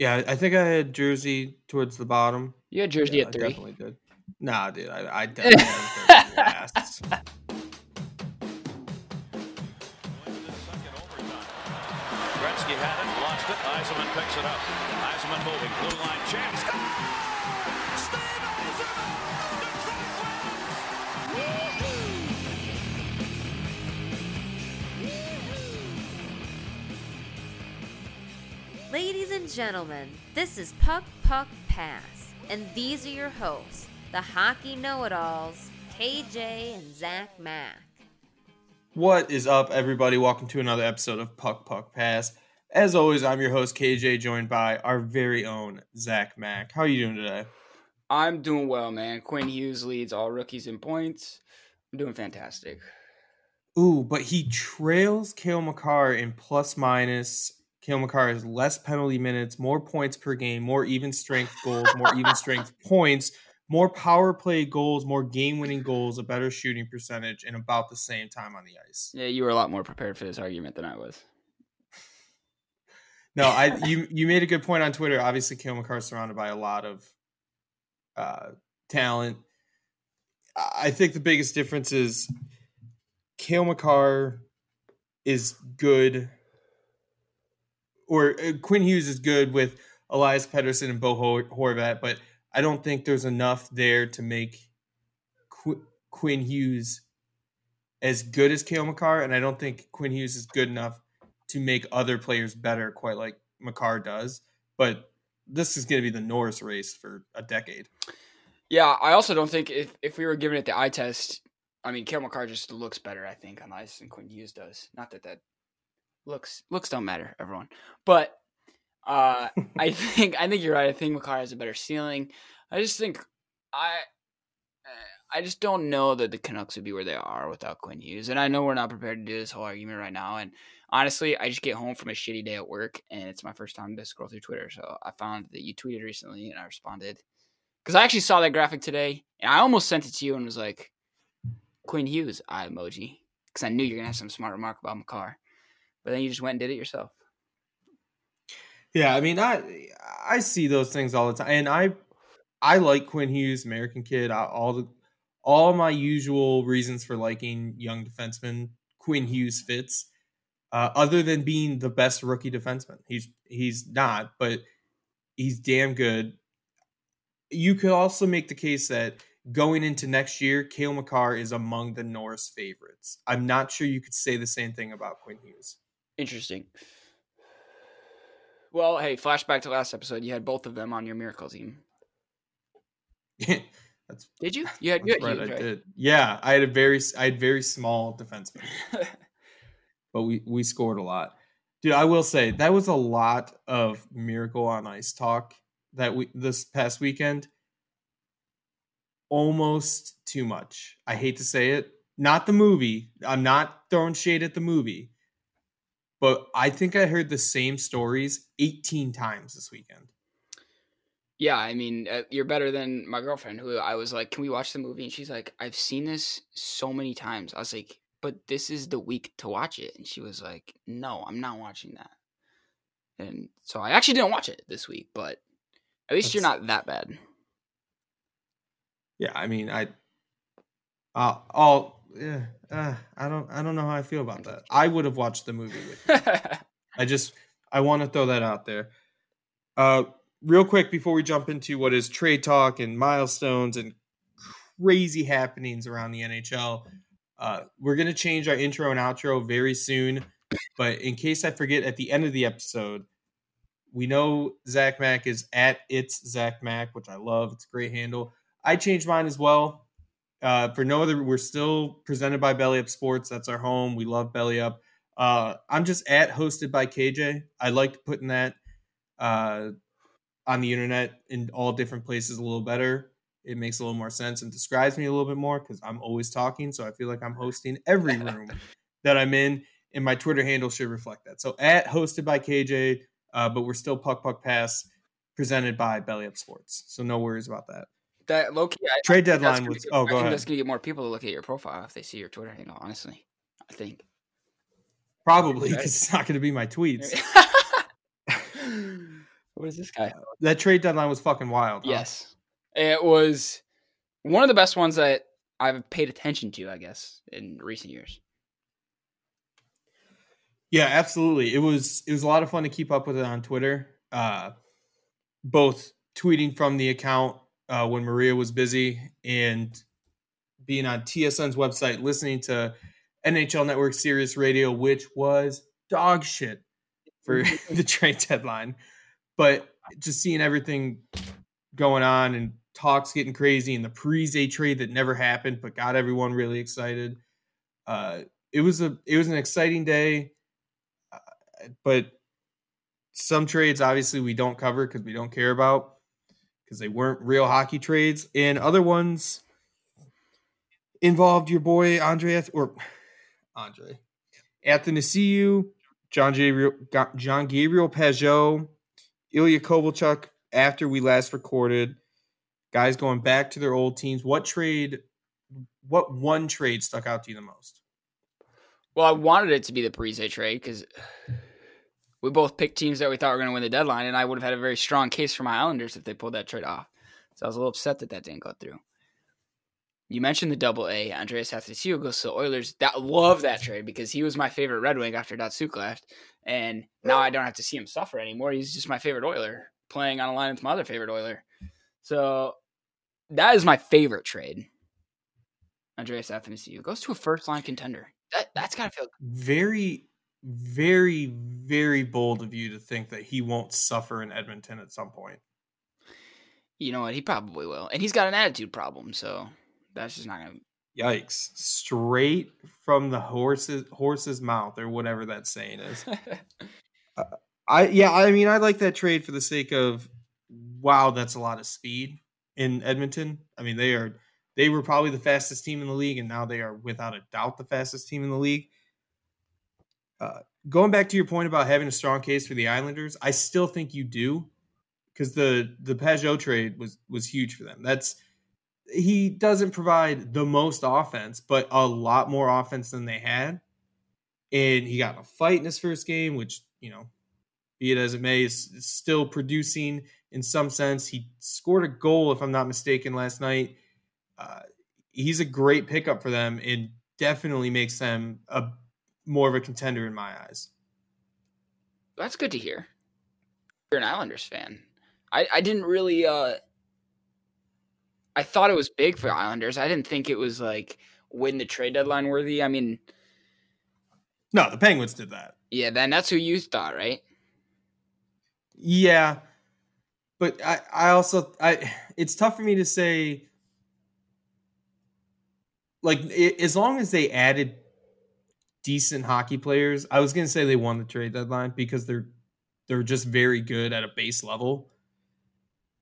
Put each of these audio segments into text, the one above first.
Yeah, I think I had Jersey towards the bottom. You had Jersey Yeah, at I three. definitely did. Nah, dude, I, I definitely had last. Into the second overtime. Gretzky had it, lost it. Eisenman picks it up. Eisenman moving, blue line chance. Ladies and gentlemen, this is Puck Puck Pass, and these are your hosts, the hockey know it alls, KJ and Zach Mack. What is up, everybody? Welcome to another episode of Puck Puck Pass. As always, I'm your host KJ, joined by our very own Zach Mack. How are you doing today? I'm doing well, man. Quinn Hughes leads all rookies in points. I'm doing fantastic. Ooh, but he trails Cale Makar in plus minus. Cale Makar has less penalty minutes, more points per game, more even strength goals, more even strength points, more power play goals, more game winning goals, a better shooting percentage, and about the same time on the ice. Yeah, you were a lot more prepared for this argument than I was. No, I you you made a good point on Twitter. Obviously, Cale Makar is surrounded by a lot of uh, talent. I think the biggest difference is Cale Makar is good, or uh, Quinn Hughes is good with Elias Pettersson and Bo Hor- Horvat, but I don't think there's enough there to make Qu- Quinn Hughes as good as Cale Makar, and I don't think Quinn Hughes is good enough to make other players better, quite like Makar does. But this is going to be the Norris race for a decade. Yeah, I also don't think if, if we were giving it the eye test, I mean, Cale Makar just looks better, I think, on ice than Quinn Hughes does. Not that that looks looks don't matter, everyone. But uh, I think I think you're right. I think Makar has a better ceiling. I just think I I just don't know that the Canucks would be where they are without Quinn Hughes. And I know we're not prepared to do this whole argument right now. And honestly, I just get home from a shitty day at work, and it's my first time to scroll through Twitter. So I found that you tweeted recently, and I responded because I actually saw that graphic today, and I almost sent it to you and was like, Quinn Hughes eye emoji because I knew you're gonna have some smart remark about Makar, but then you just went and did it yourself. Yeah, I mean, I I see those things all the time, and I I like Quinn Hughes, American kid. I, all the all my usual reasons for liking young defensemen, Quinn Hughes fits. Uh, other than being the best rookie defenseman, he's he's not, but he's damn good. You could also make the case that going into next year, Cale Makar is among the Norris favorites. I'm not sure you could say the same thing about Quinn Hughes. Interesting. Well, hey, flashback to last episode. You had both of them on your miracle team. That's Did you? You had, you That's right, Hughes, I right? did. Yeah, I had a very I had very small defenseman, but we we scored a lot. Dude, I will say that was a lot of miracle on ice talk that we this past weekend. Almost too much. I hate to say it. Not the movie. I'm not throwing shade at the movie. But I think I heard the same stories 18 times this weekend. Yeah, I mean, uh, you're better than my girlfriend, who I was like, "Can we watch the movie?" And she's like, "I've seen this so many times." I was like, "But this is the week to watch it," and she was like, "No, I'm not watching that." And so I actually didn't watch it this week, but at least you're not that bad. Yeah, I mean, I, uh, all, yeah, uh, I don't, I don't know how I feel about that. I would have watched the movie with you. I just, I want to throw that out there. Uh, real quick before we jump into what is trade talk and milestones and crazy happenings around the NHL, uh, we're gonna change our intro and outro very soon. But in case I forget at the end of the episode, we know Zach Mack is at it's Zach Mack, which I love. It's a great handle. I changed mine as well. Uh, for no other, we're still presented by Belly Up Sports. That's our home. We love Belly Up. Uh, I'm just at hosted by KJ. I like putting that uh, on the internet in all different places a little better. It makes a little more sense and describes me a little bit more because I'm always talking. So I feel like I'm hosting every room that I'm in, and my Twitter handle should reflect that. So at hosted by KJ, uh, but we're still Puck Puck Pass presented by Belly Up Sports. So no worries about that. That low key, I, Trade I deadline was. get- Oh, I go think ahead. That's gonna get more people to look at your profile if they see your Twitter handle. Honestly, I think. Probably because it's not to be my tweets. What is this guy? That trade deadline was fucking wild. huh? Yes, it was one of the best ones that I've paid attention to. I guess in recent years. Yeah, absolutely. It was it was a lot of fun to keep up with it on Twitter. Uh, both tweeting from the account uh, when Maria was busy and being on TSN's website, listening to NHL Network Sirius Radio, which was dog shit for the trade deadline. But just seeing everything going on and talks getting crazy and the Parise trade that never happened but got everyone really excited. Uh, it was a it was an exciting day, uh, but some trades obviously we don't cover because we don't care about because they weren't real hockey trades, and other ones involved your boy Andre or Andre Athanasiou, John Gabriel, John Gabriel Pageau, Ilya Kovalchuk. After we last recorded, guys going back to their old teams. What trade? What one trade stuck out to you the most? Well, I wanted it to be the Parise trade because we both picked teams that we thought were going to win the deadline, and I would have had a very strong case for my Islanders if they pulled that trade off. So I was a little upset that that didn't go through. You mentioned the double A. Andreas Athanasiou goes to the Oilers. That love that trade because he was my favorite Red Wing after Datsyuk left, and now I don't have to see him suffer anymore. He's just my favorite Oiler, playing on a line with my other favorite Oiler. So that is my favorite trade. Andreas Athanasiou goes to a first line contender. That that's gotta feel Very, very, very bold of you to think that he won't suffer in Edmonton at some point. you know what, he probably will. And he's got an attitude problem, so that's just not gonna Yikes! Straight from the horse's horse's mouth, or whatever that saying is. Uh, I yeah, I mean, I like that trade for the sake of wow, that's a lot of speed in Edmonton. I mean, they are they were probably the fastest team in the league, and now they are without a doubt the fastest team in the league. Uh, going back to your point about having a strong case for the Islanders, I still think you do because the the Pageau trade was was huge for them. That's he doesn't provide the most offense, but a lot more offense than they had. And he got a fight in his first game, which, you know, be it as it may, is, is still producing in some sense. He scored a goal, if I'm not mistaken, last night. Uh, he's a great pickup for them and definitely makes them a more of a contender in my eyes. That's good to hear. You're an Islanders fan. I, I didn't really uh I thought it was big for Islanders. I didn't think it was like win the trade deadline worthy. I mean, No, the Penguins did that. yeah, then that's who you thought, right? Yeah, but I, I also I it's tough for me to say like i as long as they added decent hockey players, I was going to say they won the trade deadline because they're they're just very good at a base level.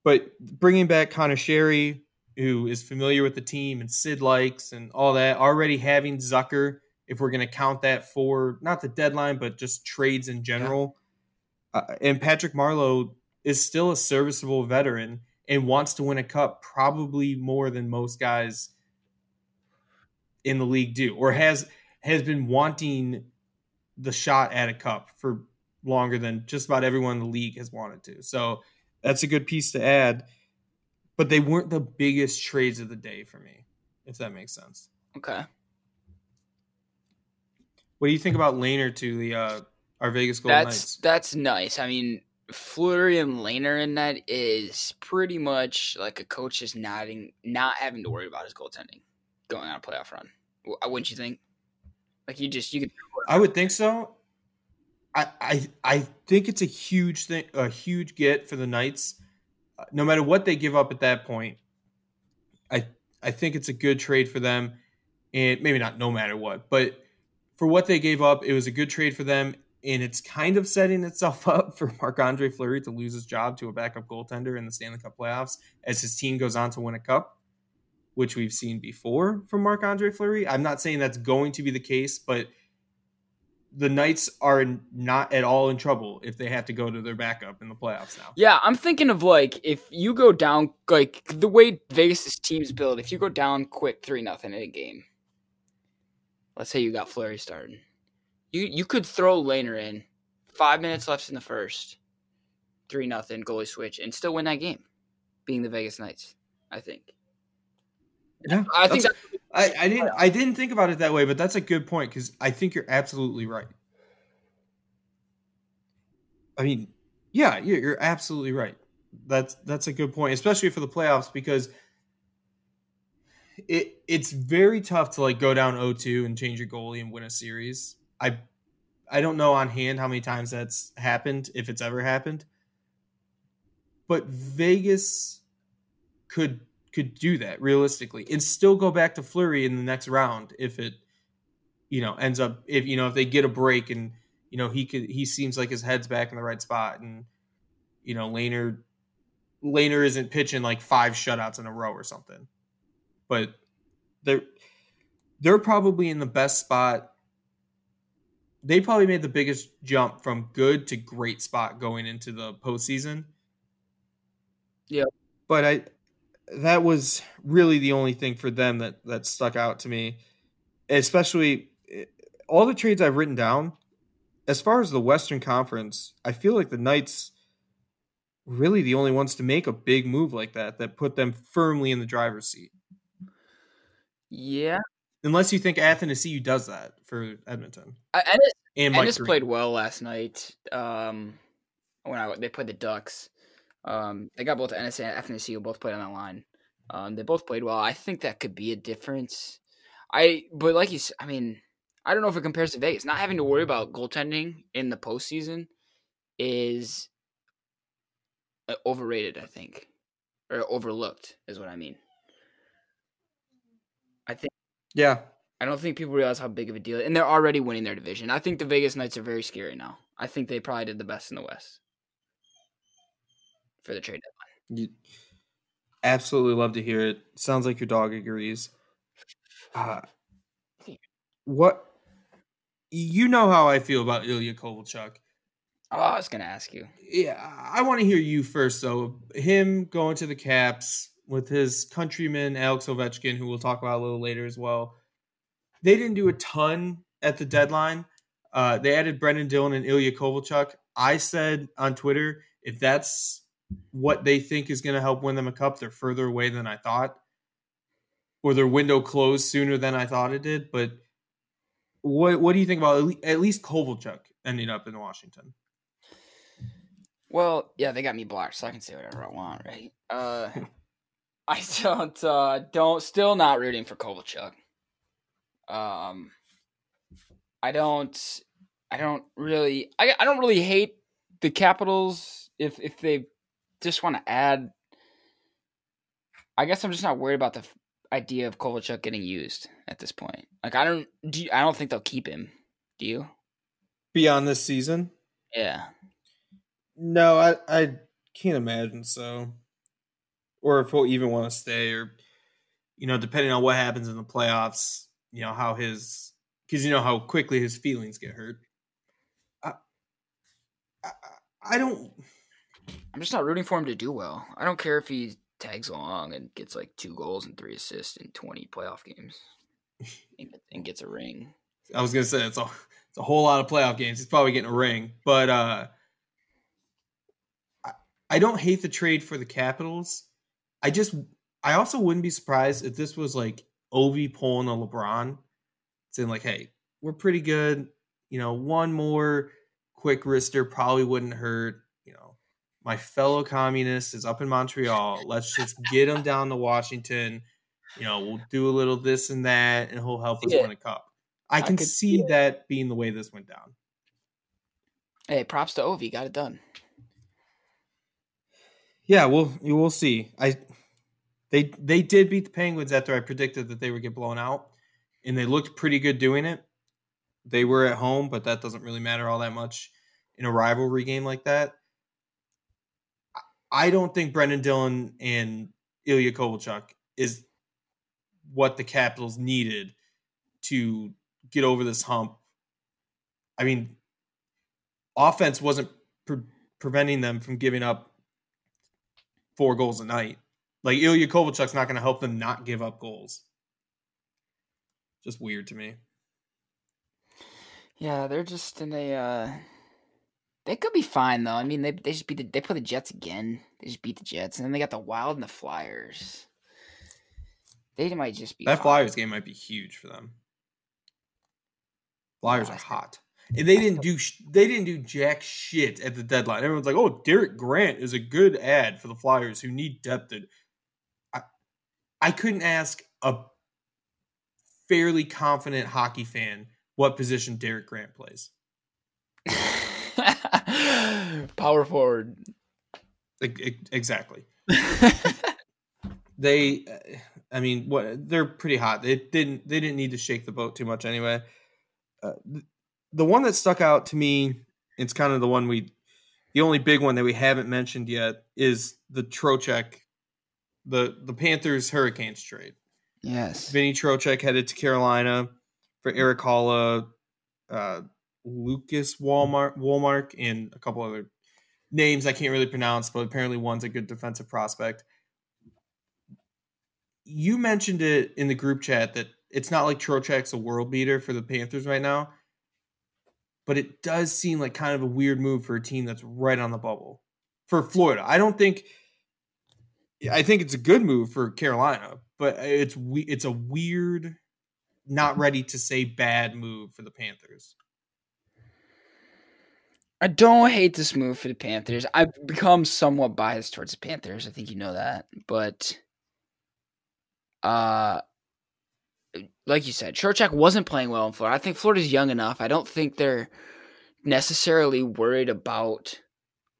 But bringing back Conor Sheary, who is familiar with the team and Sid likes and all that, already having Zucker, if we're going to count that for not the deadline, but just trades in general. Uh, and Patrick Marleau is still a serviceable veteran and wants to win a cup probably more than most guys in the league do or has has been wanting the shot at a cup for longer than just about everyone in the league has wanted to. So that's a good piece to add. But they weren't the biggest trades of the day for me, if that makes sense. Okay. What do you think about Lehner to the uh, our Vegas Golden That's Knights? that's nice. I mean, Fleury and Lehner in that is pretty much like a coach just nodding, not having to worry about his goaltending going on a playoff run. Wouldn't you think? Like you just you could. I would think so. I, I I think it's a huge thing, a huge get for the Knights. No matter what they give up at that point, I I think it's a good trade for them, and maybe not no matter what, but for what they gave up, it was a good trade for them, and it's kind of setting itself up for Marc Andre Fleury to lose his job to a backup goaltender in the Stanley Cup playoffs as his team goes on to win a cup, which we've seen before from Marc Andre Fleury. I'm not saying that's going to be the case, but the Knights are not at all in trouble if they have to go to their backup in the playoffs now. Yeah, I'm thinking of like if you go down like the way Vegas' teams build. If you go down quick three nothing in a game, let's say you got Fleury starting, you you could throw Lehner in. Five minutes left in the first. three nothing goalie switch and still win that game, being the Vegas Knights. I think. Yeah, I think that's- that's, I, I didn't I didn't think about it that way, but that's a good point because I think you're absolutely right. I mean, yeah, you're, you're absolutely right. That's that's a good point, especially for the playoffs because it it's very tough to like go down 0-2 and change your goalie and win a series. I I don't know on hand how many times that's happened, if it's ever happened. But Vegas could could do that realistically and still go back to Fleury in the next round if it you know ends up if you know if they get a break and you know he could he seems like his head's back in the right spot and you know Lehner Lehner isn't pitching like five shutouts in a row or something. But they're they're probably in the best spot. They probably made the biggest jump from good to great spot going into the postseason. Yeah. But I that was really the only thing for them that that stuck out to me. Especially eh, all the trades I've written down, as far as the Western Conference, I feel like the Knights really the only ones to make a big move like that that put them firmly in the driver's seat. yeah. Unless you think Athanasiou does that for Edmonton Ennis, and Mike Ennis Green. played well last night. Um, when I, they played the Ducks, um, they got both Ennis and Athanasiou both played on that line. Um, they both played well. I think that could be a difference. I but like you, I mean, I don't know if it compares to Vegas. Not having to worry about goaltending in the postseason is uh, overrated. I think, or overlooked is what I mean. I think. Yeah, I don't think people realize how big of a deal, and they're already winning their division. I think the Vegas Knights are very scary now. I think they probably did the best in the West for the trade deadline. you absolutely love to hear it. Sounds like your dog agrees. Uh, what you know how I feel about Ilya Kovalchuk. Oh, I was gonna ask you. Yeah, I want to hear you first, though. Him going to the Caps with his countryman Alex Ovechkin, who we'll talk about a little later as well. They didn't do a ton at the deadline. Uh, they added Brendan Dillon and Ilya Kovalchuk. I said on Twitter, if that's what they think is going to help win them a cup, they're further away than I thought, or their window closed sooner than I thought it did. But what what do you think about at least Kovalchuk ending up in Washington? Well, yeah, they got me blocked, so I can say whatever I want, right? Uh, I don't, uh, don't, still not rooting for Kovalchuk. Um, I don't, I don't really, I, I don't really hate the Capitals if if they just want to add. I guess I'm just not worried about the f- idea of Kovalchuk getting used at this point. Like, I don't, do you, I don't think they'll keep him. Do you? Beyond this season, Yeah. No, I I can't imagine so. Or if he'll even want to stay, or you know, depending on what happens in the playoffs, you know how his because you know how quickly his feelings get hurt. I, I, I don't. I'm just not rooting for him to do well. I don't care if he tags along and gets like two goals and three assists in 20 playoff games and, gets a ring. I was gonna say it's a it's a whole lot of playoff games. He's probably getting a ring, but uh, I, I don't hate the trade for the Capitals. I just I also wouldn't be surprised if this was like Ovi pulling a LeBron, saying like, "Hey, we're pretty good. You know, one more quick wrister probably wouldn't hurt. You my fellow communist is up in Montreal. Let's just get him down to Washington. You know, we'll do a little this and that, and he'll help us Yeah. win a cup." I I can see see that being the way this went down. Hey, props to Ovi. Got it done. Yeah, we'll we'll see. I they they did beat the Penguins after I predicted that they would get blown out, and they looked pretty good doing it. They were at home, but that doesn't really matter all that much in a rivalry game like that. I- don't think Brendan Dillon and Ilya Kovalchuk is what the Capitals needed to get over this hump. I mean, offense wasn't pre- preventing them from giving up four goals a night. Like Ilya Kovalchuk's not going to help them not give up goals. Just weird to me. Yeah, they're just in a. Uh, They could be fine though. I mean, they they just beat the, they play the Jets again. They just beat the Jets, and then they got the Wild and the Flyers. They might just be That fine. Flyers game might be huge for them. Flyers oh, are hot. And they didn't do sh- they didn't do jack shit at the deadline. Everyone's like, "Oh, Derek Grant is a good ad for the Flyers who need depth." at-" I I couldn't ask a fairly confident hockey fan what position Derek Grant plays. Power forward. Exactly. They, uh, I mean, what they're pretty hot. They didn't they didn't need to shake the boat too much anyway. Uh, the one that stuck out to me, it's kind of the one we, the only big one that we haven't mentioned yet is the Trocheck, the the Panthers Hurricanes trade. yes. Vinny Trocheck headed to Carolina for Eric Haula, uh, Lucas Walmart, Wallmark, and a couple other names I can't really pronounce, but apparently one's a good defensive prospect. You mentioned it in the group chat that it's not like Trocheck's a world beater for the Panthers right now, but it does seem like kind of a weird move for a team that's right on the bubble for Florida. I don't think. I think it's a good move for Carolina, but it's it's a weird, not ready to say bad move for the Panthers. I don't hate this move for the Panthers. I've become somewhat biased towards the Panthers. I think you know that. But uh like you said, Trocheck wasn't playing well in Florida. I think Florida's young enough. I don't think they're necessarily worried about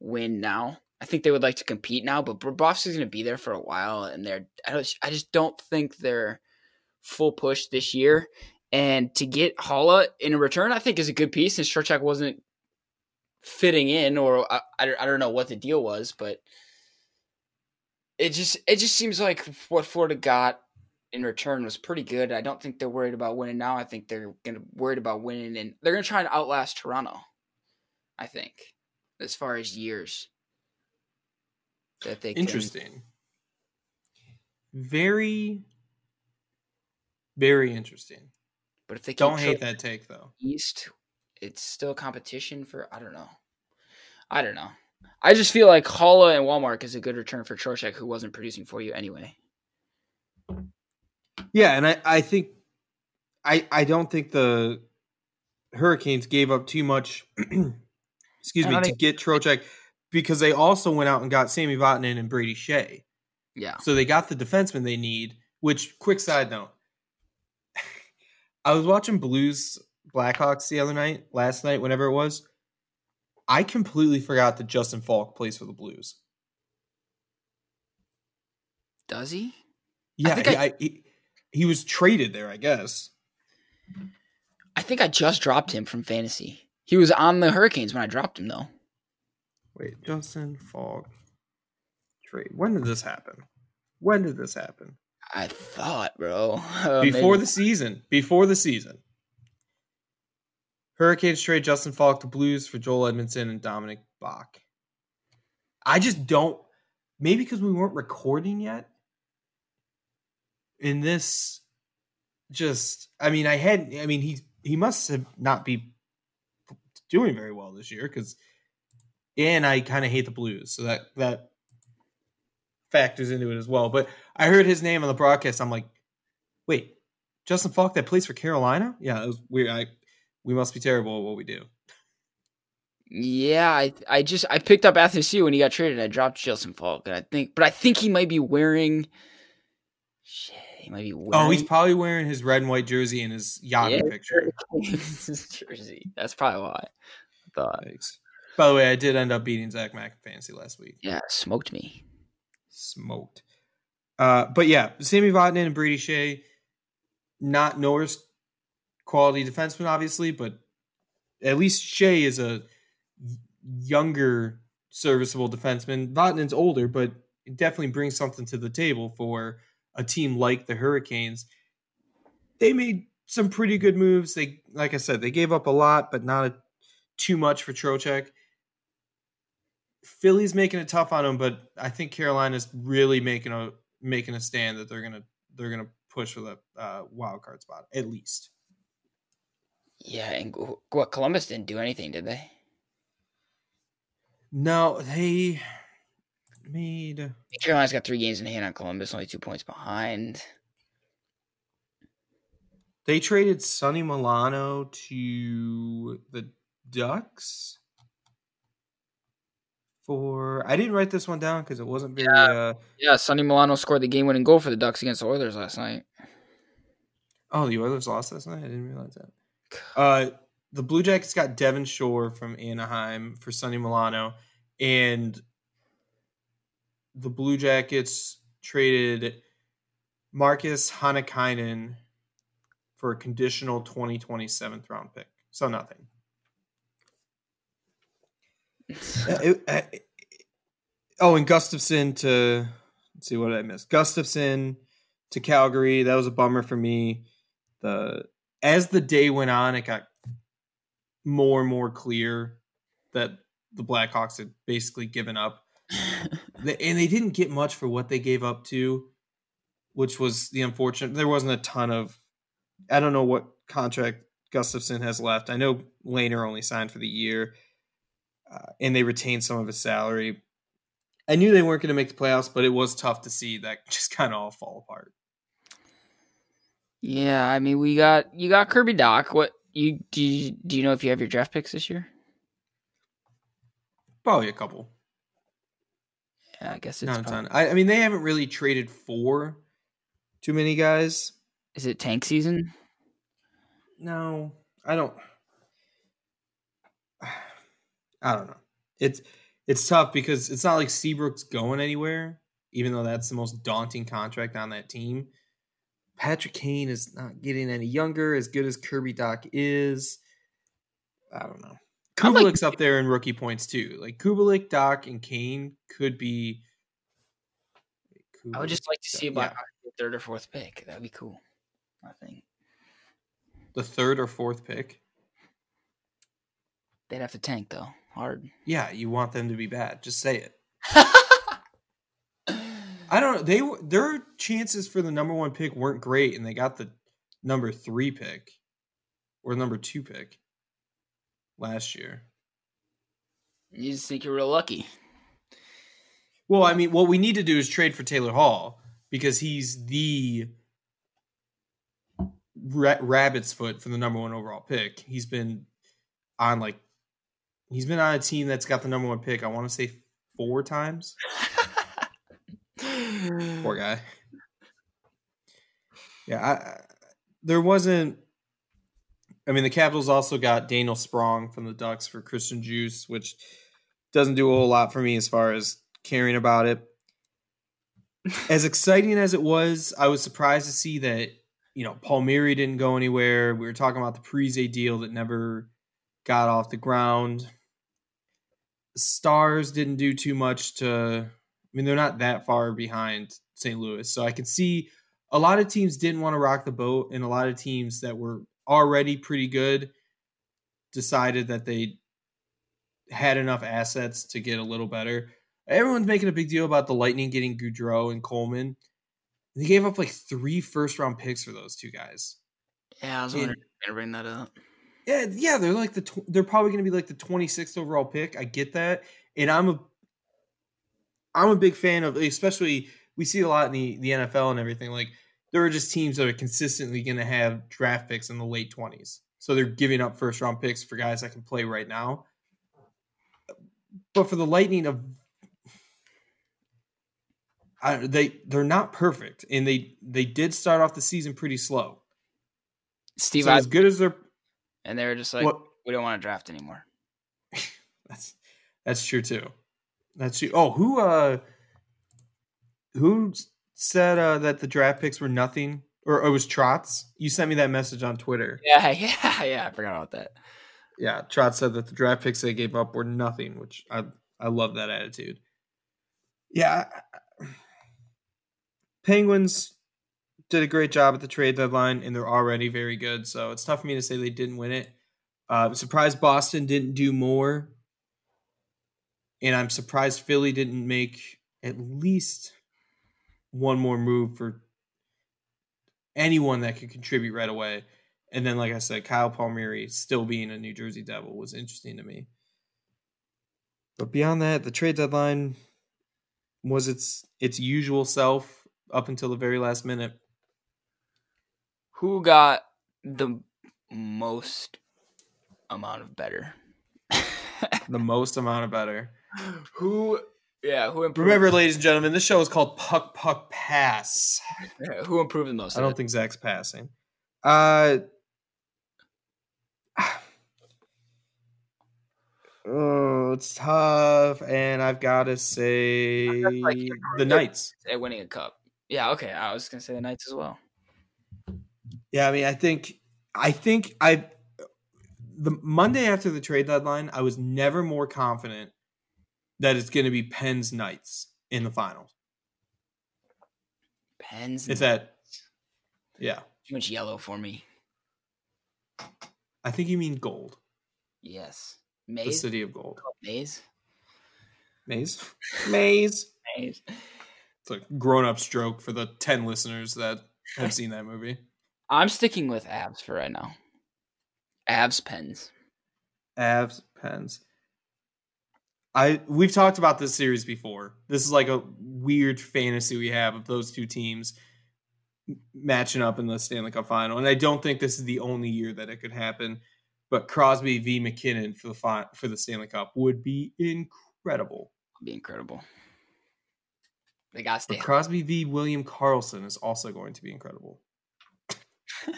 win now. I think they would like to compete now, but Bobrovsky's going to be there for a while, and they're I, don't, I just don't think they're full push this year. And to get Haula in return, I think is a good piece. Since Trocheck wasn't fitting in, or uh, I, I, don't- know what the deal was, but it just it just seems like what Florida got in return was pretty good. I don't think they're worried about winning now. I think they're gonna worried about winning, and they're gonna try and outlast Toronto. I think, as far as years that they can- Interesting. Very, very interesting. but if they Don't hate that take though. East, it's still competition for I don't know. I don't know. I just feel like Haula and Walmart is a good return for Trocheck, who wasn't producing for you anyway. Yeah, and I, I think I I don't think the Hurricanes gave up too much excuse me to get Trocheck because they also went out and got Sammy Vatanen and Brady Skjei. Yeah. So they got the defenseman they need, which quick side note. I was watching Blues Blackhawks the other night, last night, whenever it was. I completely forgot that Justin Faulk plays for the Blues. Does he? Yeah, think he, I- I- he, he was traded there, I guess. I think I just dropped him from fantasy. He was on the Hurricanes when I dropped him, though. Wait, Justin Faulk trade. When did this happen? When did this happen? I thought, bro. Uh, Before maybe- the season. Before the season. Hurricanes trade Justin Faulk to Blues for Joel Edmundson and Dominic Bokk. I just don't. Maybe because we weren't recording yet. In this, just I mean, I had. I mean, he he must have not be doing very well this year because, and I kind of hate the Blues, so that that factors into it as well. But I heard his name on the broadcast. I'm like, wait, Justin Faulk that plays for Carolina? Yeah, it was weird. I we must be terrible at what we do. Yeah, I I just I picked up Athanasiou when he got traded. I dropped Justin Faulk, and I think, but I think he might be wearing. Shit, he might be wearing. Oh, he's probably wearing his red and white jersey in his Yahoo Yeah. picture. his jersey. That's probably why. I thought. Thanks. By the way, I did end up beating Zach Mack in fantasy last week. Yeah, smoked me. Smoked. Uh, but yeah, Sammy Vatanen and Brady Skjei, not Norris quality defenseman, obviously, but at least Skjei is a younger, serviceable defenseman. Vatanen's older, but it definitely brings something to the table for a team like the Hurricanes. They made some pretty good moves. They, like I said, they gave up a lot, but not a, too much for Trocheck. Philly's making it tough on them, but I think Carolina's really making a making a stand that they're gonna they're gonna push for the uh, wild card spot at least. Yeah, and what Columbus didn't do anything, did they? No, they made. Carolina's got three games in hand on Columbus, only two points behind. They traded Sonny Milano to the Ducks for. I didn't write this one down because it wasn't very. Yeah. Uh, Yeah, Sonny Milano scored the game-winning goal for the Ducks against the Oilers last night. oh, the Oilers lost last night. I didn't realize that. Uh, the Blue Jackets got Devin Shore from Anaheim for Sonny Milano, and the Blue Jackets traded Marcus Hannikainen for a conditional 2020 seventh round pick. So nothing. Uh, it- uh, oh, and Gustafsson to let's see what did I missed. Gustafsson to Calgary. That was a bummer for me. The as the day went on, it got more and more clear that the Blackhawks had basically given up. And they didn't get much for what they gave up to, which was the unfortunate. There wasn't a ton of. I don't know what contract Gustafsson has left. I know Lehner only signed for the year, uh, and they retained some of his salary. I knew they weren't going to make the playoffs, but it was tough to see that just kind of all fall apart. Yeah, I mean, we got you got Kirby Dach. What you do? You, do you know if you have your draft picks this year? Probably a couple, Yeah, I guess it's not a probably- ton. I, I mean, they haven't really traded for too many guys. Is it tank season? No, I don't. I don't know. It's it's tough because it's not like Seabrook's going anywhere, even though that's the most daunting contract on that team. Patrick Kane is not getting any younger, as good as Kirby Dach is. I don't know. I like- up there in rookie points too. Like Kubalik, Dach, and Kane could be. I would just like to see about Yeah. Third or fourth pick. That'd be cool. I think the third or fourth pick. they'd have to tank though, hard. Yeah, you want them to be bad. Just say it. I don't know. They were their chances for the number one pick weren't great, and they got the number three pick or number two pick last year. you just think you're real lucky. Well, I mean, what we need to do is trade for Taylor Hall because he's the ra- rabbit's foot for the number one overall pick. He's been on like he's been on a team that's got the number one pick. I want to say four times. Poor guy. Yeah, I, there wasn't. I mean, the Capitals also got Daniel Sprong from the Ducks for Christian Djoos, which doesn't do a whole lot for me as far as caring about it. As exciting as it was, I was surprised to see that you know Palmieri didn't go anywhere. We were talking about the Parise deal that never got off the ground. Stars didn't do too much to. I mean, they're not that far behind St. Louis, so I can see a lot of teams didn't want to rock the boat, and a lot of teams that were already pretty good decided that they had enough assets to get a little better. Everyone's making a big deal about the Lightning getting Goodrow and Coleman. They gave up like three first round picks for those two guys. Yeah, I was wondering if gonna bring that up. Yeah, yeah, they're like the tw- they're probably going to be like the 26th overall pick. I get that, and I'm a I'm a big fan of, especially we see a lot in the the NFL and everything. Like there are just teams that are consistently going to have draft picks in the late 20s, so they're giving up first round picks for guys that can play right now. But for the Lightning of I, they they're not perfect, and they they did start off the season pretty slow. Steve, so as good as they're and they were just like, what we don't want to draft anymore. That's that's true too. That's you. Oh, who uh who said uh that the draft picks were nothing? Or it was Trotz? You sent me that message on Twitter. Yeah, yeah, yeah. I forgot about that. Yeah, Trotz said that the draft picks they gave up were nothing, which I I love that attitude. Yeah. Penguins did a great job at the trade deadline and they're already very good, so it's tough for me to say they didn't win it. Uh, I'm surprised Boston didn't do more. And I'm surprised Philly didn't make at least one more move for anyone that could contribute right away. And then, like I said, Kyle Palmieri still being a New Jersey Devil was interesting to me. But beyond that, the trade deadline was its its usual self up until the very last minute. Who got the most amount of better? The most amount of better. Who? Yeah, who improved? Remember, ladies and gentlemen, this show is called Puck Puck Pass. yeah, who improved the most? I don't it? think Zach's passing. Uh, oh, it's tough, and I've got to say like the. Knights. at winning a cup. Yeah, okay. I was gonna say the Knights as well. Yeah, I mean, I think, I think I, the Monday after the trade deadline, I was never more confident that it's going to be Penn's Knights in the finals. Pens. It's that, yeah. too much yellow for me. I think you mean gold, Yes. Maze. the city of gold. Maze. Maze, maze. Maze. It's a grown-up stroke for the ten listeners that have seen that movie. I'm sticking with abs for right now. Abs pens. Avs, Pens. I we've talked about this series before. This is like a weird fantasy we have of those two teams matching up in the Stanley Cup final, and I don't think this is the only year that it could happen. But Crosby v MacKinnon for the fi- for the Stanley Cup would be incredible. Would be incredible. They got to But. Crosby v William Karlsson is also going to be incredible.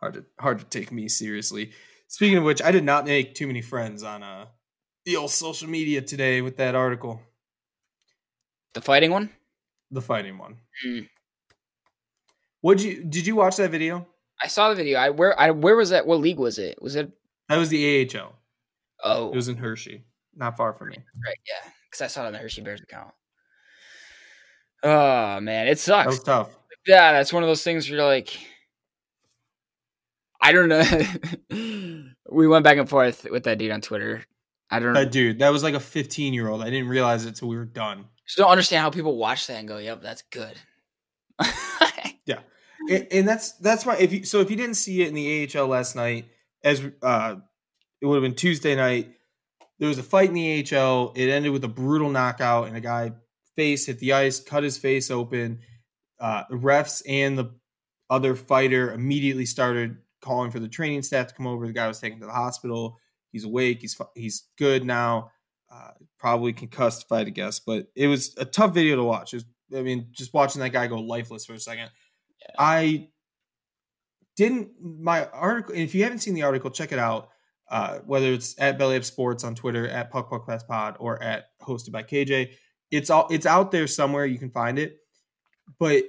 hard to hard to take me seriously. Speaking of which, I did not make too many friends on uh the old social media today with that article, the fighting one. the fighting one. Hmm. Would you did you watch that video? I saw the video. I where I where was that? What league was it? Was it? That was the AHL. Oh, It was in Hershey, not far from me. right. Yeah, because I saw it on the Hershey Bears account. Oh man, it That sucks. was tough. yeah, that's one of those things where you're like, I don't know. we went back and forth with that dude on Twitter. I don't, That dude, that was like a 15 year old. I didn't realize it till we were done. just don't understand how people watch that and go, "Yep, that's good." and, and that's that's why if you so if you didn't see it in the AHL last night, as uh, it would have been Tuesday night. There was a fight in the AHL. It ended with a brutal knockout, and a guy face hit the ice, cut his face open. Uh, the refs and the other fighter immediately started calling for the training staff to come over. The guy was taken to the hospital. He's awake. He's he's good now. Uh, probably concussed, if I had to guess. But it was a tough video to watch. Was, I mean, just watching that guy go lifeless for a second. I didn't my article. If you haven't seen the article, check it out. Uh, whether it's at Belly Up Sports on Twitter, at Puck Puck Pass Pod, or at hosted by KJ, it's all it's out there somewhere. You can find it, but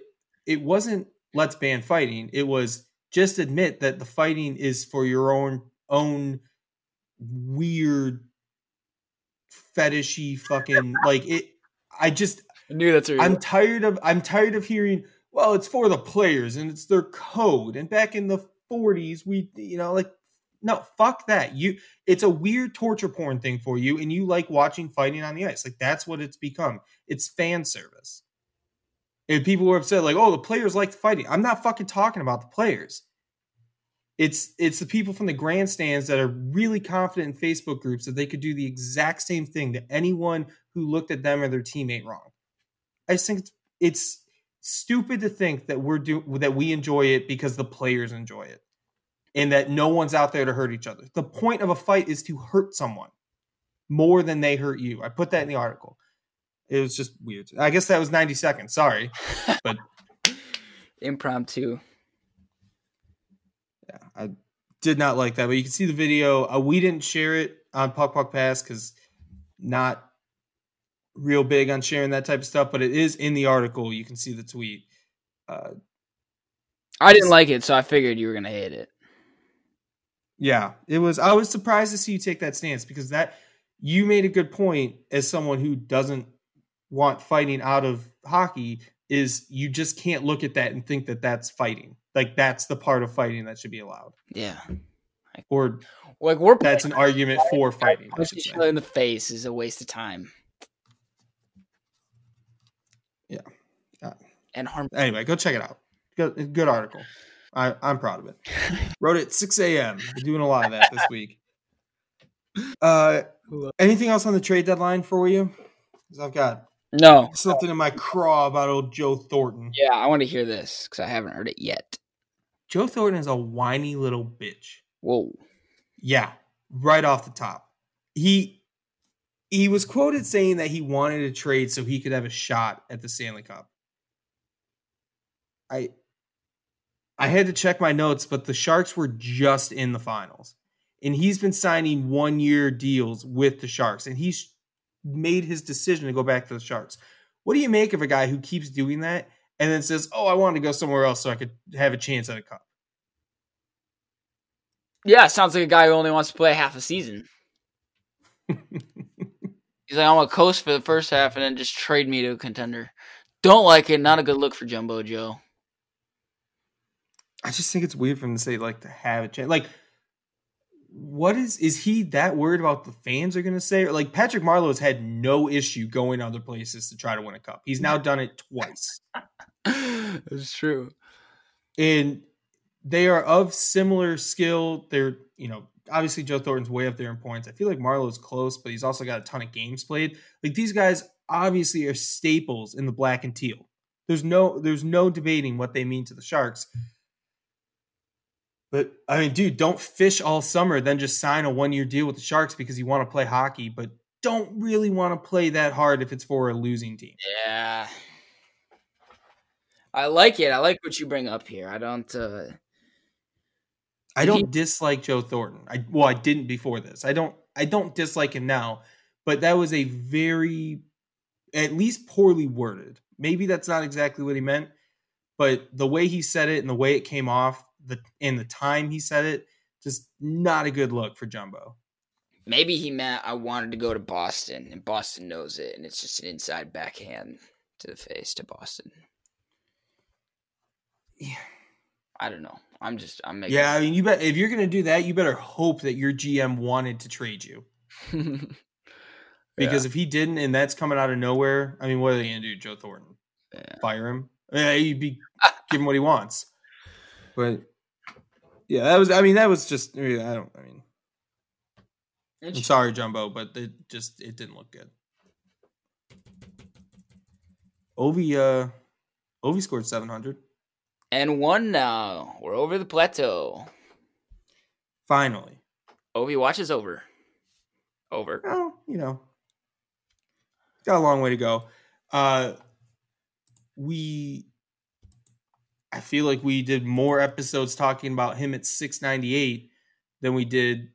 it wasn't let's ban fighting. It was just admit that the fighting is for your own own weird fetishy fucking like it. I just I knew that's I'm tired of I'm tired of hearing, well, it's for the players and it's their code. And back in the 40s, we you know, like no, fuck that. You it's a weird torture porn thing for you, and you like watching fighting on the ice. Like that's what it's become. It's fan service. And people were upset, like, oh, the players like fighting. I'm not fucking talking about the players. It's it's the people from the grandstands that are really confident in Facebook groups that they could do the exact same thing to anyone who looked at them or their teammate wrong. I just think it's, it's stupid to think that we're do that we enjoy it because the players enjoy it, and that no one's out there to hurt each other. The point of a fight is to hurt someone more than they hurt you. I put that in the article. It was just weird. I guess that was ninety seconds. Sorry, but impromptu. Yeah, I did not like that. But you can see the video. Uh, we didn't share it on Puck Puck Pass because not real big on sharing that type of stuff. But it is in the article. You can see the tweet. Uh, I didn't like it, so I figured you were gonna hate it. Yeah, it was. I was surprised to see you take that stance because that you made a good point as someone who doesn't want fighting out of hockey. Is you just can't look at that and think that that's fighting. Like that's the part of fighting that should be allowed, Yeah, or like we're that's an argument for fighting. Each other in the face is a waste of time. Yeah. Yeah. and harm. Anyway, go check it out. Good, good article. I, I'm proud of it. Wrote it 6 a.m. We're doing a lot of that this week. Uh, Anything else on the trade deadline for you? Because I've got No. something in my craw about old Joe Thornton. Yeah, I want to hear this because I haven't heard it yet. Joe Thornton is a whiny little bitch. Whoa. Yeah, right off the top. He he was quoted saying that he wanted to trade so he could have a shot at the Stanley Cup. I I had to check my notes, but the Sharks were just in the finals. And he's been signing one-year deals with the Sharks and he's made his decision to go back to the Sharks. What do you make of a guy who keeps doing that and then says, "Oh, I wanted to go somewhere else so I could have a chance at a cup." Yeah, sounds like a guy who only wants to play half a season. He's like, I'm gonna coast for the first half and then just trade me to a contender. Don't like it. Not a good look for Jumbo Joe. I just think it's weird for him to say like to have a chance. Like, what is is he that worried about the fans are going to say? Or like Patrick Marleau has had no issue going other places to try to win a cup. He's now done it twice, It's true. and they are of similar skill. They're you know obviously Joe Thornton's way up there in points. I feel like Marleau's close, but he's also got a ton of games played. Like these guys obviously are staples in the black and teal. There's no there's no debating what they mean to the Sharks. But I mean, dude, don't fish all summer, then just sign a one year deal with the Sharks because you want to play hockey, but don't really want to play that hard if it's for a losing team. Yeah. I like it. I like what you bring up here. I don't. uh I don't dislike Joe Thornton. I well, I didn't before this. I don't I don't dislike him now, but that was a very at least poorly worded. Maybe that's not exactly what he meant, but the way he said it and the way it came off, the and the time he said it, just not a good look for Jumbo. Maybe he meant I wanted to go to Boston, and Boston knows it, and it's just an inside backhand to the face to Boston. Yeah. I don't know. I'm just. I'm making. Yeah, I mean, you bet if you're gonna do that, you better hope that your GM wanted to trade you. Because if he didn't, and that's coming out of nowhere, I mean, what are they gonna do, Joe Thornton? Yeah. Fire him? Yeah, he'd be give him what he wants. But yeah, that was. I mean, that was just. I, mean, I don't. I mean, I'm sorry, Jumbo, but it just it didn't look good. Ovi, uh, Ovi scored 700. And one now. We're over the plateau. Finally. Ovi watches over. Over. Well, you know, got a long way to go. Uh, we, I feel like we did more episodes talking about him at 698 than we did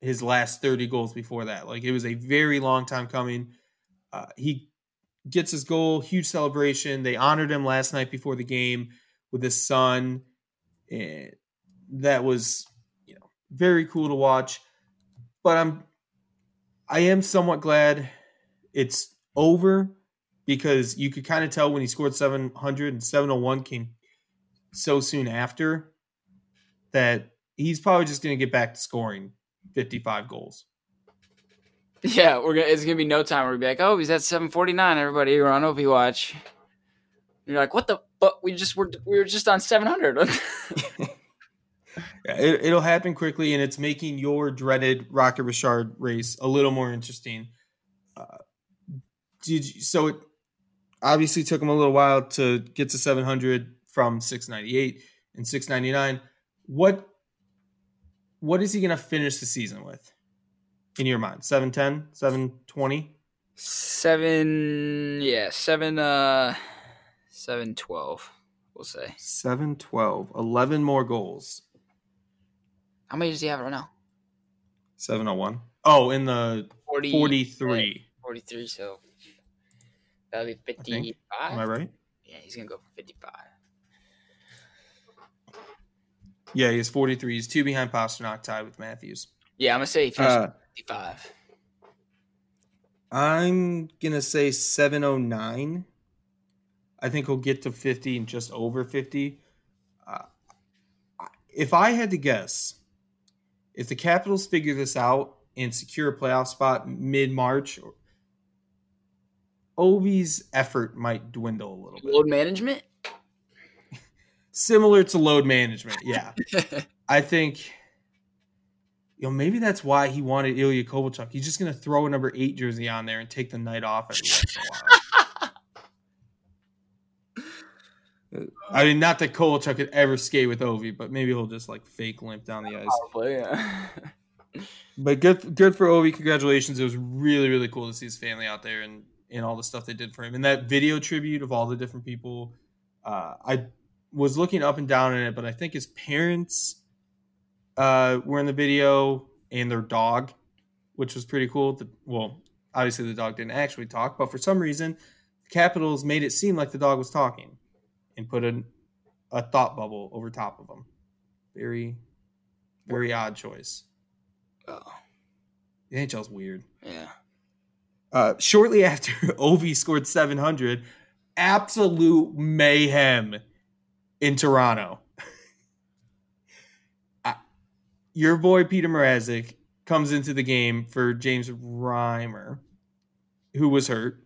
his last 30 goals before that. Like it was a very long time coming. Uh, he gets his goal, huge celebration. They honored him last night before the game with his son. And that was, you know, very cool to watch. But I'm I am somewhat glad it's over because you could kind of tell when he scored 700 and 701 came so soon after that he's probably just going to get back to scoring 55 goals. Yeah, we're gonna. It's gonna be no time. We're gonna be like, oh, he's at seven forty nine. Everybody, we're on Ovi watch. And you're like, what the? But we just were. We were just on seven hundred. It, it'll happen quickly, and it's making your dreaded Rocket Richard race a little more interesting. Uh, did you, so it obviously took him a little while to get to 700 from 698 and 699. What what is he going to finish the season with in your mind? 710, 720? seven. Yeah, seven. Uh, seven twelve. We'll say. 712, 11 more goals. How many does he have right now? 701. Oh, in the 40, 43. 43, So that'll be think. fifty Am I right? Yeah, he's gonna go for fifty five. Yeah, he's 43. He's two behind Pastrnak, tied with Matthews. Yeah, I'm gonna say Uh, fifty five. I'm gonna say 709. I think he'll get to 50 and just over 50. Uh, if I had to guess, if the Capitals figure this out and secure a playoff spot mid March, Ovi's effort might dwindle a little bit. Load management. Similar to load management, yeah. I think you know, maybe that's why he wanted Ilya Kovalchuk. He's just going to throw a number eight jersey on there and take the night off every once in a while. I mean, not that Kovalchuk could ever skate with Ovi, but maybe he'll just like fake limp down the ice. Probably, yeah. But good, good for Ovi. Congratulations! It was really, really cool to see his family out there and and all the stuff they did for him. And that video tribute of all the different people, uh, I was looking up and down in it, but I think his parents uh, were in the video and their dog, which was pretty cool. The, well, obviously the dog didn't actually talk, but for some reason, the Capitals made it seem like the dog was talking and put a, a thought bubble over top of them. Very, very odd choice. Oh, The NHL's weird. yeah. Uh, shortly after Ovi scored 700, absolute mayhem in Toronto. Uh, Your boy Petr Mrazek comes into the game for James Reimer, who was hurt.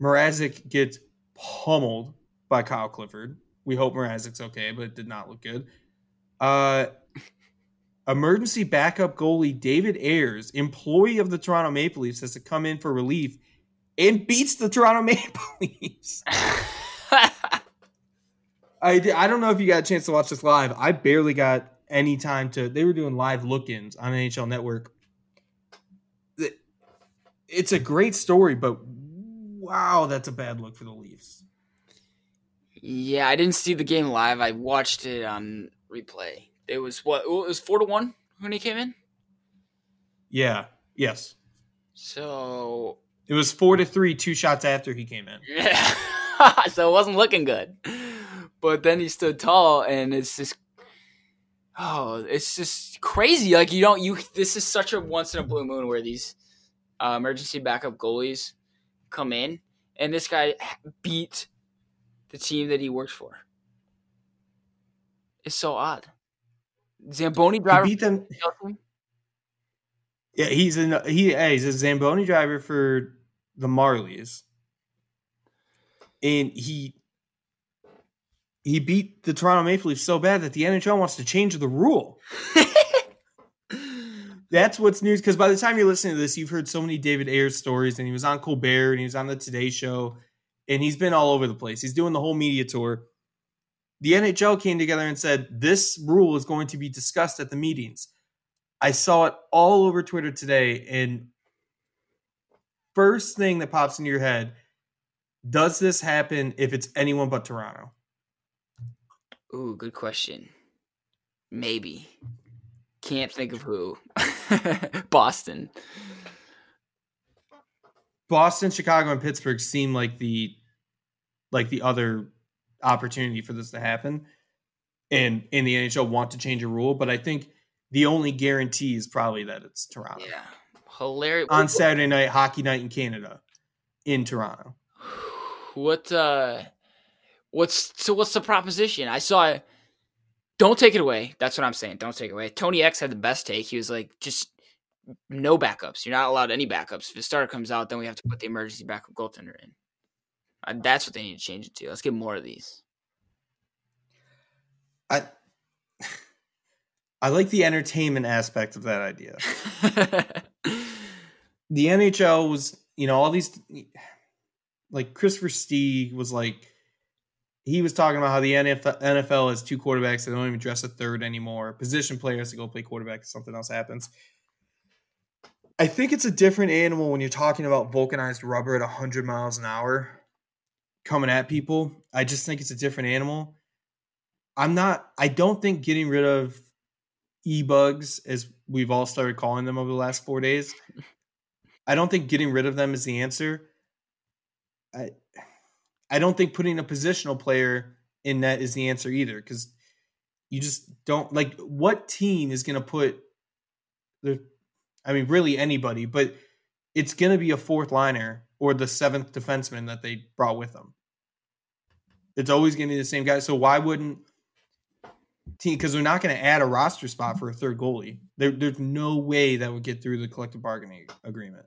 Mrazek gets pummeled by Kyle Clifford. We hope Mrazek's okay, but it did not look good. Uh, emergency backup goalie David Ayers, employee of the Toronto Maple Leafs, has to come in for relief and beats the Toronto Maple Leafs. I, I don't know if you got a chance to watch this live. I barely got any time to. They were doing live look ins on NHL Network. It's a great story, but wow, that's a bad look for the Leafs. yeah, I didn't see the game live. I watched it on replay. It was what? It was four to one when he came in. Yeah, yes. So It was four to three, two shots after he came in. yeah, so it wasn't looking good. But then he stood tall, and it's just oh, it's just crazy. Like you don't you. This is such a once in a blue moon where these uh, emergency backup goalies come in, and this guy beat the team that he works for. It's so odd. Zamboni He driver. beat them. Yeah, he's in. He yeah, he's a Zamboni driver for the Marlies, and he he beat the Toronto Maple Leafs so bad that the NHL wants to change the rule. That's what's news because by the time you're listening to this, you've heard so many David Ayers stories, and he was on Colbert and he was on the Today Show, and he's been all over the place. He's doing the whole media tour. The NHL came together and said this rule is going to be discussed at the meetings. I saw it all over Twitter today, and first thing that pops into your head: Does this happen if it's anyone but Toronto? Ooh, good question. Maybe. Can't think of who. Boston. Boston, Chicago, and Pittsburgh seem like the like the other opportunity for this to happen. And in the NHL want to change a rule, but I think the only guarantee is probably that it's Toronto. Yeah. Hilarious. On Saturday night, hockey night in Canada, in Toronto. What uh what's so what's the proposition? I saw it. Don't take it away. That's what I'm saying. Don't take it away. Tony X had the best take. He was like, just no backups. You're not allowed any backups. If the starter comes out, then we have to put the emergency backup goaltender in. Uh, that's what they need to change it to. Let's get more of these. I I like the entertainment aspect of that idea. the NHL was, you know, all these like Christopher Stee was like he was talking about how the NFL, has two quarterbacks They don't even dress a third anymore. Position players to go play quarterback if something else happens. I think it's a different animal when you're talking about vulcanized rubber at 100 miles an hour coming at people. I just think it's a different animal. I'm not, I don't think getting rid of e bugs, as we've all started calling them over the last four days, I don't think getting rid of them is the answer. I, I don't think putting a positional player in net is the answer either because you just don't like what team is going to put the I mean really anybody but it's going to be a fourth liner or the seventh defenseman that they brought with them. It's always going to be the same guy so why wouldn't team because they're not going to add a roster spot for a third goalie. There, there's no way that would get through the collective bargaining agreement.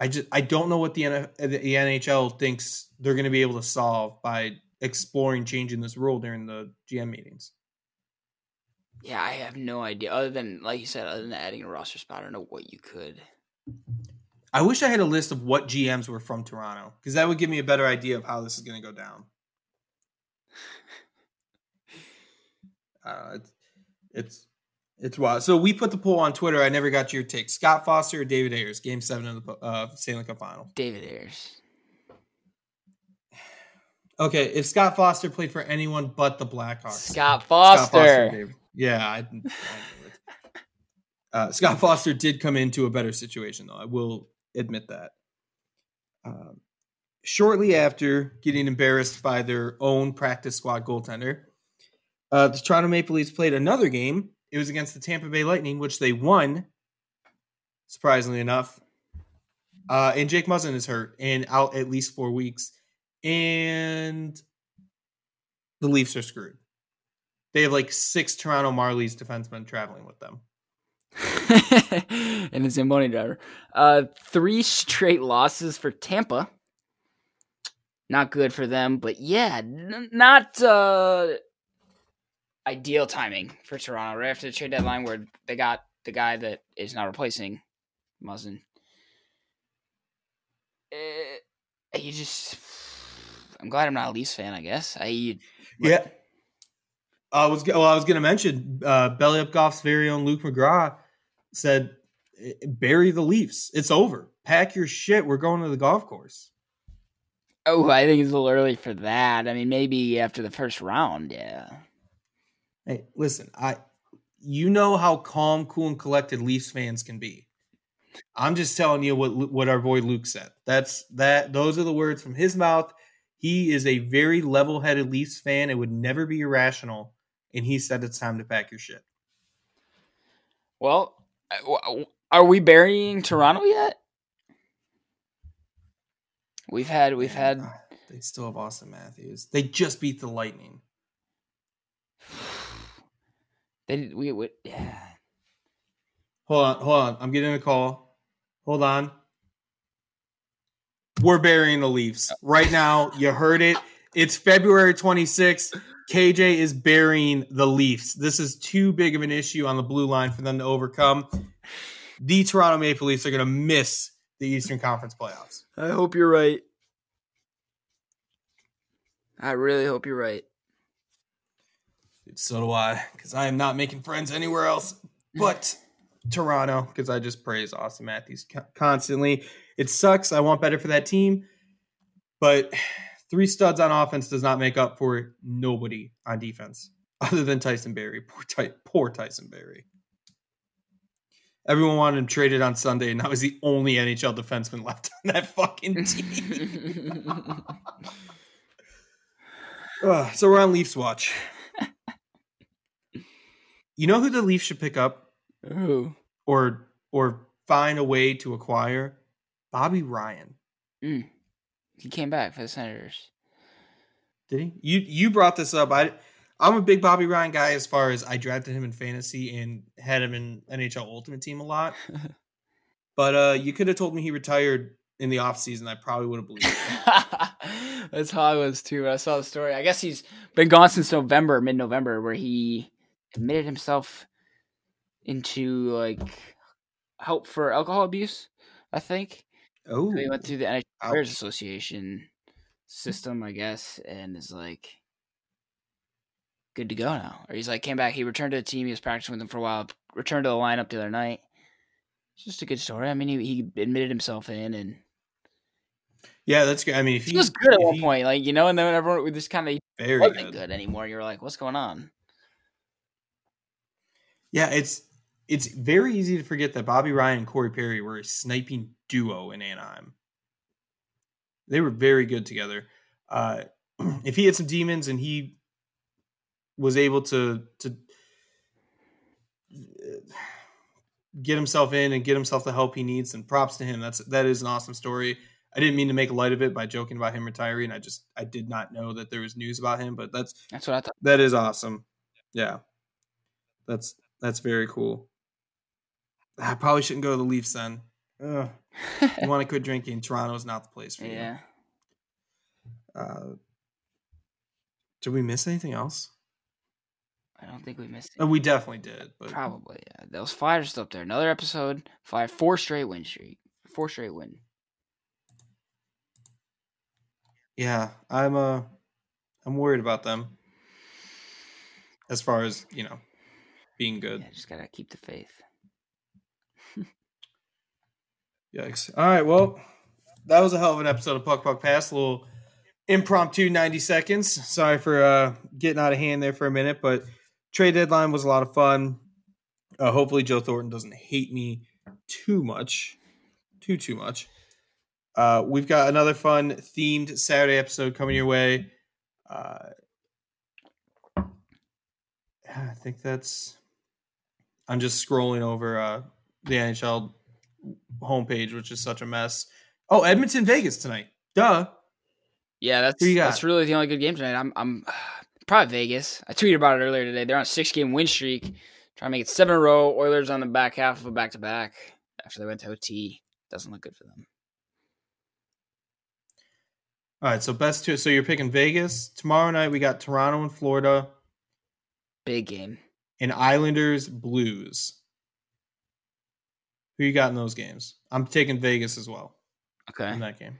I just I don't know what the, NF, the NHL thinks they're going to be able to solve by exploring changing this rule during the GM meetings. Yeah, I have no idea. Other than, like you said, other than adding a roster spot, I don't know what you could. I wish I had a list of what GMs were from Toronto because that would give me a better idea of how this is going to go down. Uh, it's, it's it's wild. So we put the poll on Twitter. I never got your take. Scott Foster or David Ayers? Game seven of the uh, Stanley Cup Final. David Ayers. Okay, if Scott Foster played for anyone but the Blackhawks, Scott Foster. Scott Foster yeah, I, I uh, Scott Foster did come into a better situation, though. I will admit that. Um, shortly after getting embarrassed by their own practice squad goaltender, uh, the Toronto Maple Leafs played another game. It was against the Tampa Bay Lightning, which they won, surprisingly enough. Uh, and Jake Muzzin is hurt and out at least four weeks. And the Leafs are screwed. They have like six Toronto Marlies defensemen traveling with them. and it's a money driver. Uh, three straight losses for Tampa. Not good for them, but yeah, n- not uh, ideal timing for Toronto. Right after the trade deadline, where they got the guy that is not replacing Muzzin. Uh, you just, I'm glad I'm not a Leafs fan. I guess I. Yeah. I was well. I was going to mention uh, Belly Up Golf's very own Luke McGraw said, eh, "Bury the Leafs. It's over. Pack your shit. We're going to the golf course." Oh, I think it's a little early for that. I mean, maybe after the first round, yeah. Hey, listen, I you know how calm, cool, and collected Leafs fans can be. I'm just telling you what what our boy Luke said. That's that. Those are the words from his mouth. He is a very level-headed Leafs fan. It would never be irrational, and he said it's time to pack your shit. Well, are we burying Toronto yet? We've had we've had. Uh, they still have Auston Matthews. They just beat the Lightning. They we, we yeah. Hold on, hold on. I'm getting a call. Hold on. We're burying the Leafs right now. You heard it. It's February 26th. KJ is burying the Leafs. This is too big of an issue on the blue line for them to overcome. The Toronto Maple Leafs are going to miss the Eastern Conference playoffs. I hope you're right. I really hope you're right. So do I, because I am not making friends anywhere else but Toronto, because I just praise Auston Matthews constantly. It sucks. I want better for that team, but three studs on offense does not make up for nobody on defense other than Tyson Barrie. Poor, Ty- poor Tyson Barrie. Everyone wanted him traded on Sunday, and that was the only NHL defenseman left on that fucking team. uh, so we're on Leafs watch. You know who the Leafs should pick up? Who? Or or find a way to acquire? Bobby Ryan. Mm. He came back for the Senators. Did he? You you brought this up. I I'm a big Bobby Ryan guy as far as I drafted him in fantasy and had him in NHL Ultimate Team a lot. but uh you could have told me he retired in the off season. I probably would have believed it. That's how I was too. I saw the story. I guess he's been gone since November, mid November, where he admitted himself into like help for alcohol abuse. I think. Oh, he went through the NHL Players Association system, I guess, and is like good to go now. Or he's like came back. He returned to the team. He was practicing with them for a while. Returned to the lineup the other night. It's just a good story. I mean, he, he admitted himself in, and yeah, that's good. I mean, if he was good at one he, point, like you know, and then everyone was just kind of wasn't good. good anymore. You're like, what's going on? Yeah, it's it's very easy to forget that Bobby Ryan and Corey Perry were a sniping duo in Anaheim. They were very good together. Uh, if he had some demons and he was able to to get himself in and get himself the help he needs, and props to him. That's that is an awesome story. I didn't mean to make light of it by joking about him retiring. I just I did not know that there was news about him, but that's that's what I thought. That is awesome. Yeah, that's that's very cool. I probably shouldn't go to the Leafs then. Ugh. you want to quit drinking? Toronto's not the place for yeah. you. Uh, did we miss anything else? I don't think we missed it. We definitely did, but Probably, yeah. Those Flyers are still up there. Another episode, Flyer four straight win streak, four straight win. yeah, I'm uh, I'm worried about them. As far as you know, being good. Yeah, just gotta keep the faith. Yikes! All right, well, that was a hell of an episode of Puck Puck Pass. A little impromptu 90 seconds. Sorry for uh, getting out of hand there for a minute, but trade deadline was a lot of fun. Uh, hopefully, Joe Thornton doesn't hate me too much, too too much. Uh, we've got another fun themed Saturday episode coming your way. Uh, I think that's. I'm just scrolling over uh, the NHL homepage, which is such a mess. Oh, Edmonton, Vegas tonight. Duh. Yeah, that's that's really the only good game tonight. I'm I'm probably Vegas. I tweeted about it earlier today. They're on a six game win streak, trying to make it seven in a row. Oilers on the back half of a back to back after they went to OT. Doesn't look good for them. All right, so best two. So you're picking Vegas tomorrow night. We got Toronto and Florida, Big game. And Islanders Blues. Who you got in those games? I'm taking Vegas as well Okay. in that game.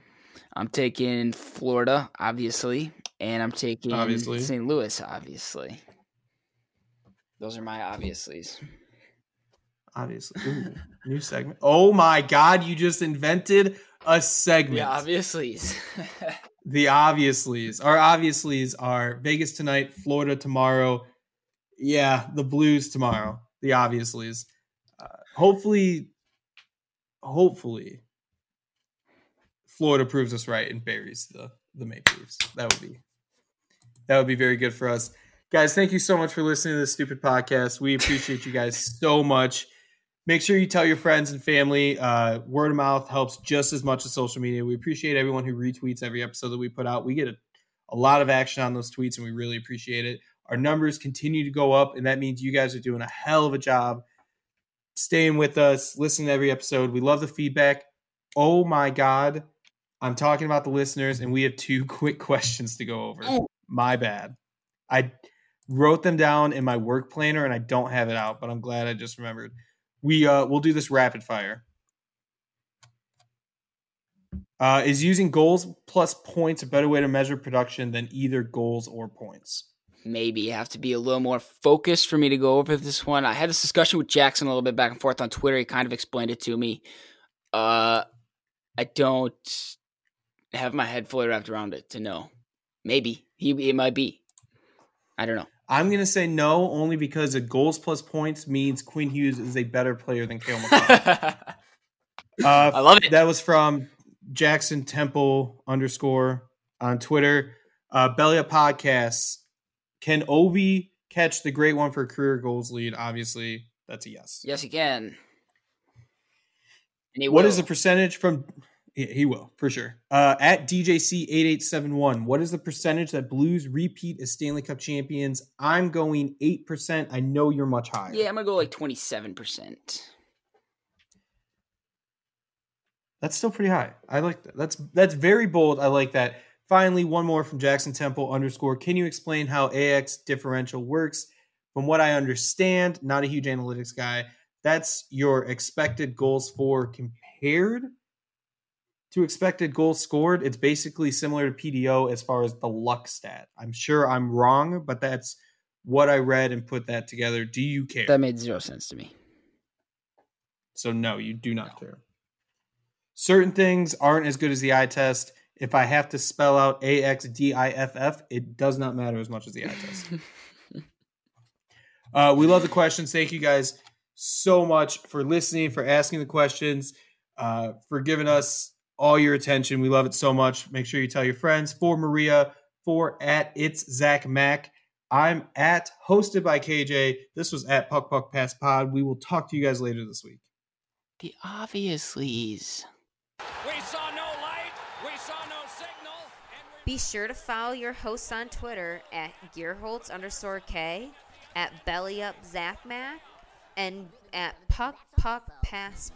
I'm taking Florida, obviously, and I'm taking Obviously. St. Louis, obviously. Those are my obviously's. Obviously, Ooh, new segment. Oh my God! You just invented a segment. Yeah, obviously's. the obviously's. Our obviously's are Vegas tonight, Florida tomorrow. Yeah, the Blues tomorrow. The obviously's. Uh, hopefully, hopefully, Florida proves us right and buries the the Maple Leafs. That would be that would be very good for us, guys. Thank you so much for listening to this stupid podcast. We appreciate you guys so much. Make sure you tell your friends and family. Uh, word of mouth helps just as much as social media. We appreciate everyone who retweets every episode that we put out. We get a, a lot of action on those tweets, and we really appreciate it. Our numbers continue to go up, and that means you guys are doing a hell of a job staying with us, listening to every episode. We love the feedback. Oh my God. I'm talking about the listeners, and we have two quick questions to go over. Oh. My bad. I wrote them down in my work planner, and I don't have it out, but I'm glad I just remembered. We uh we'll do this rapid fire. Uh, is using goals plus points a better way to measure production than either goals or points? Maybe have to be a little more focused for me to go over this one. I had this discussion with Jackson a little bit back and forth on Twitter. He kind of explained it to me. Uh, I don't have my head fully wrapped around it to know. Maybe he it might be. I don't know. I'm gonna say no, only because a goals plus points means Quinn Hughes is a better player than Cale Makar. I uh, love it. that was from Jackson Temple underscore on Twitter. Uh, Belly Up Podcasts. Can Ovi catch the great one for career goals lead? Obviously, that's a yes. yes, he can. And he What will. is the percentage from? He, he will for sure. Uh, at DJC eight eight seven one. What is the percentage that Blues repeat as Stanley Cup champions? I'm going eight percent. I know you're much higher. Yeah, I'm gonna go like twenty seven percent. That's still pretty high. I like that. That's that's very bold. I like that. Finally, one more from Jackson Temple underscore. Can you explain how AX differential works? From what I understand, not a huge analytics guy. That's your expected goals for compared to expected goals scored. It's basically similar to PDO as far as the luck stat. I'm sure I'm wrong, but that's what I read and put that together. Do you care? That made zero sense to me. So no, you do not care. Certain things aren't as good as the eye test. If I have to spell out A X D I F F, it does not matter as much as the eye test. uh, we love the questions. Thank you guys so much for listening, for asking the questions, uh, for giving us all your attention. We love it so much. Make sure you tell your friends. For Maria, for at it's Zach Mack. I'm at hosted by KJ. This was at Puck Puck Pass Pod. We will talk to you guys later this week. The obviously's. We saw no light. We saw no signal. And we Be sure to follow your hosts on Twitter at Gearholtz underscore K, at BellyUp Zach Mac, and at Puck Puck Pass.